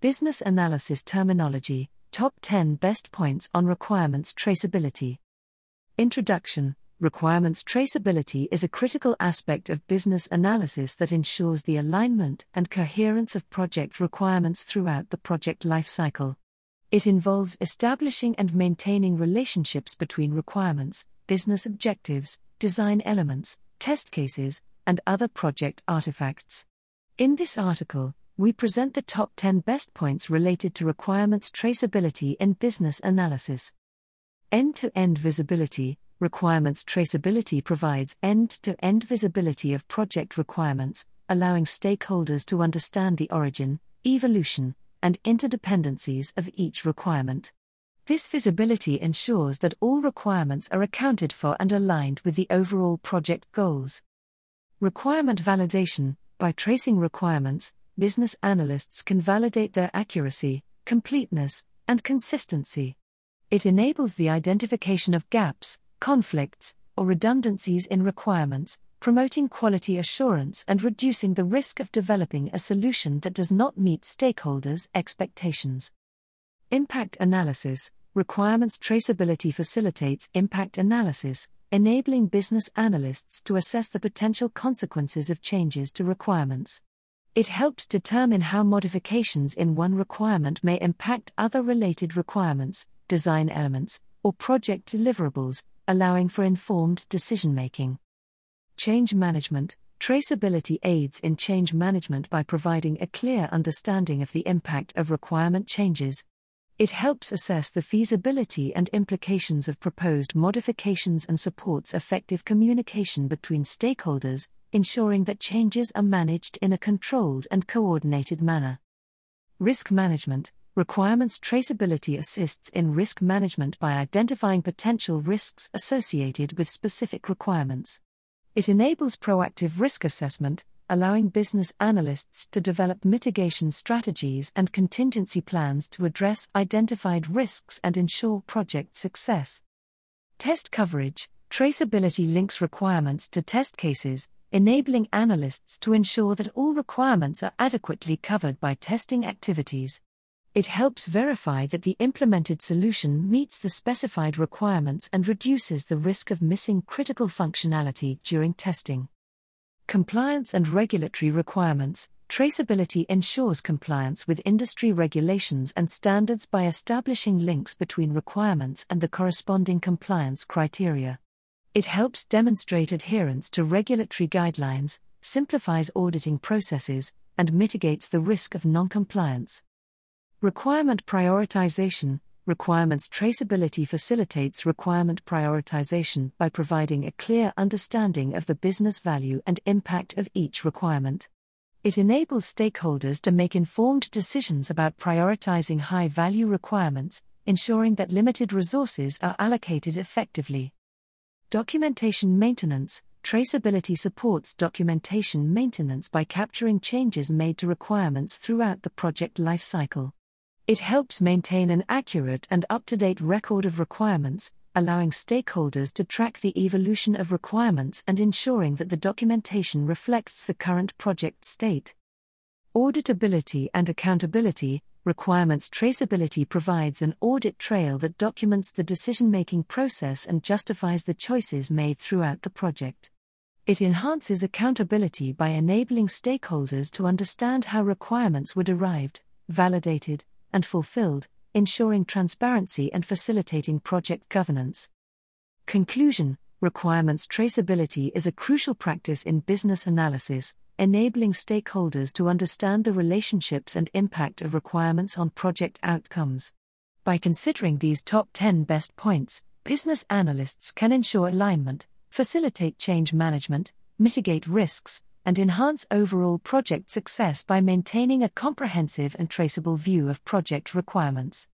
Business Analysis Terminology Top 10 Best Points on Requirements Traceability. Introduction Requirements traceability is a critical aspect of business analysis that ensures the alignment and coherence of project requirements throughout the project lifecycle. It involves establishing and maintaining relationships between requirements, business objectives, design elements, test cases, and other project artifacts. In this article, we present the top 10 best points related to requirements traceability in business analysis. End to end visibility Requirements traceability provides end to end visibility of project requirements, allowing stakeholders to understand the origin, evolution, and interdependencies of each requirement. This visibility ensures that all requirements are accounted for and aligned with the overall project goals. Requirement validation By tracing requirements, business analysts can validate their accuracy, completeness, and consistency. It enables the identification of gaps, conflicts, or redundancies in requirements, promoting quality assurance and reducing the risk of developing a solution that does not meet stakeholders' expectations. Impact analysis Requirements traceability facilitates impact analysis, enabling business analysts to assess the potential consequences of changes to requirements. It helps determine how modifications in one requirement may impact other related requirements, design elements, or project deliverables, allowing for informed decision making. Change management Traceability aids in change management by providing a clear understanding of the impact of requirement changes. It helps assess the feasibility and implications of proposed modifications and supports effective communication between stakeholders, ensuring that changes are managed in a controlled and coordinated manner. Risk management Requirements traceability assists in risk management by identifying potential risks associated with specific requirements. It enables proactive risk assessment, allowing business analysts to develop mitigation strategies and contingency plans to address identified risks and ensure project success. Test coverage Traceability links requirements to test cases, enabling analysts to ensure that all requirements are adequately covered by testing activities. It helps verify that the implemented solution meets the specified requirements and reduces the risk of missing critical functionality during testing. Compliance and regulatory requirements Traceability ensures compliance with industry regulations and standards by establishing links between requirements and the corresponding compliance criteria. It helps demonstrate adherence to regulatory guidelines, simplifies auditing processes, and mitigates the risk of noncompliance. Requirement prioritization Requirements traceability facilitates requirement prioritization by providing a clear understanding of the business value and impact of each requirement. It enables stakeholders to make informed decisions about prioritizing high value requirements, ensuring that limited resources are allocated effectively. Documentation maintenance Traceability supports documentation maintenance by capturing changes made to requirements throughout the project lifecycle. It helps maintain an accurate and up to date record of requirements, allowing stakeholders to track the evolution of requirements and ensuring that the documentation reflects the current project state. Auditability and accountability Requirements traceability provides an audit trail that documents the decision making process and justifies the choices made throughout the project. It enhances accountability by enabling stakeholders to understand how requirements were derived, validated, and fulfilled, ensuring transparency and facilitating project governance. Conclusion Requirements traceability is a crucial practice in business analysis, enabling stakeholders to understand the relationships and impact of requirements on project outcomes. By considering these top 10 best points, business analysts can ensure alignment, facilitate change management, mitigate risks, and enhance overall project success by maintaining a comprehensive and traceable view of project requirements.